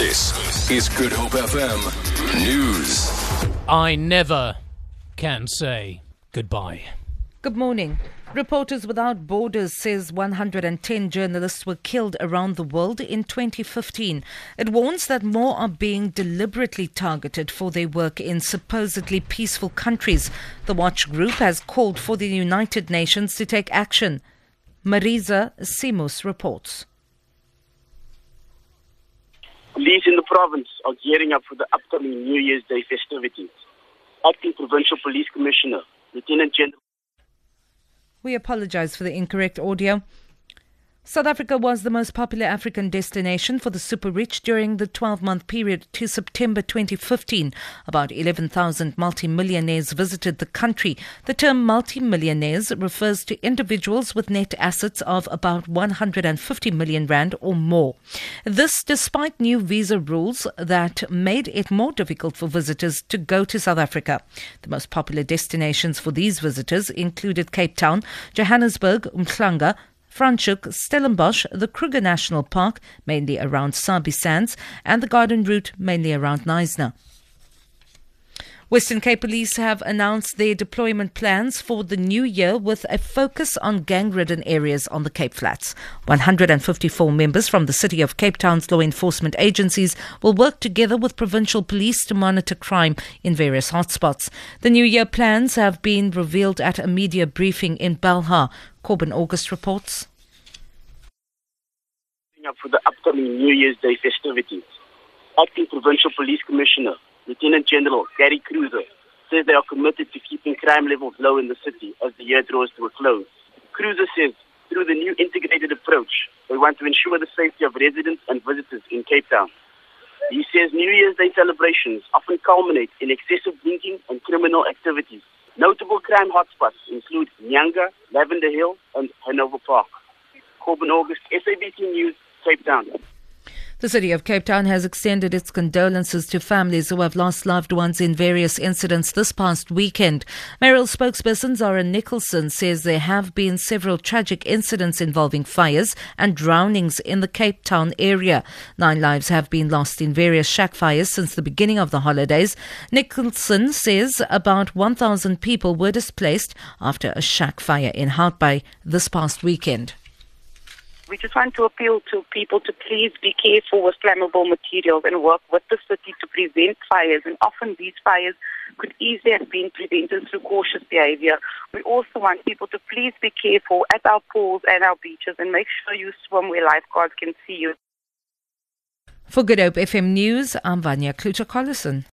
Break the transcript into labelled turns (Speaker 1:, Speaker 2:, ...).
Speaker 1: This is Good Hope FM News.
Speaker 2: I never can say goodbye.
Speaker 3: Good morning. Reporters Without Borders says 110 journalists were killed around the world in 2015. It warns that more are being deliberately targeted for their work in supposedly peaceful countries. The watch group has called for the United Nations to take action. Marisa Simus reports.
Speaker 4: Police in the province are gearing up for the upcoming New Year's Day festivities. Acting Provincial Police Commissioner, Lieutenant General
Speaker 3: We apologize for the incorrect audio. South Africa was the most popular African destination for the super rich during the 12 month period to September 2015. About 11,000 multimillionaires visited the country. The term multimillionaires refers to individuals with net assets of about 150 million rand or more. This despite new visa rules that made it more difficult for visitors to go to South Africa. The most popular destinations for these visitors included Cape Town, Johannesburg, Umhlanga, Franschhoek, Stellenbosch, the Kruger National Park, mainly around Sabi Sands, and the Garden Route, mainly around Knysna. Western Cape Police have announced their deployment plans for the new year with a focus on gang ridden areas on the Cape Flats. 154 members from the City of Cape Town's law enforcement agencies will work together with provincial police to monitor crime in various hotspots. The new year plans have been revealed at a media briefing in Belhar. Corbin August reports.
Speaker 4: for the upcoming New Year's Day festivities. Acting Provincial Police Commissioner, Lieutenant General Gary Kruser, says they are committed to keeping crime levels low in the city as the year draws to a close. Kruser says through the new integrated approach, they want to ensure the safety of residents and visitors in Cape Town. He says New Year's Day celebrations often culminate in excessive drinking and criminal activities. Notable crime hotspots include Nyanga, Lavender Hill, and Hanover Park. Corbin August, SABC News, Cape Town.
Speaker 3: The city of Cape Town has extended its condolences to families who have lost loved ones in various incidents this past weekend. Mayoral spokesperson Zara Nicholson says there have been several tragic incidents involving fires and drownings in the Cape Town area. Nine lives have been lost in various shack fires since the beginning of the holidays. Nicholson says about 1,000 people were displaced after a shack fire in Hout Bay this past weekend.
Speaker 5: We just want to appeal to people to please be careful with flammable materials and work with the city to prevent fires. And often these fires could easily have been prevented through cautious behavior. We also want people to please be careful at our pools and our beaches and make sure you swim where lifeguards can see you.
Speaker 3: For Good Hope FM News, I'm Vanya Kluter-Collison.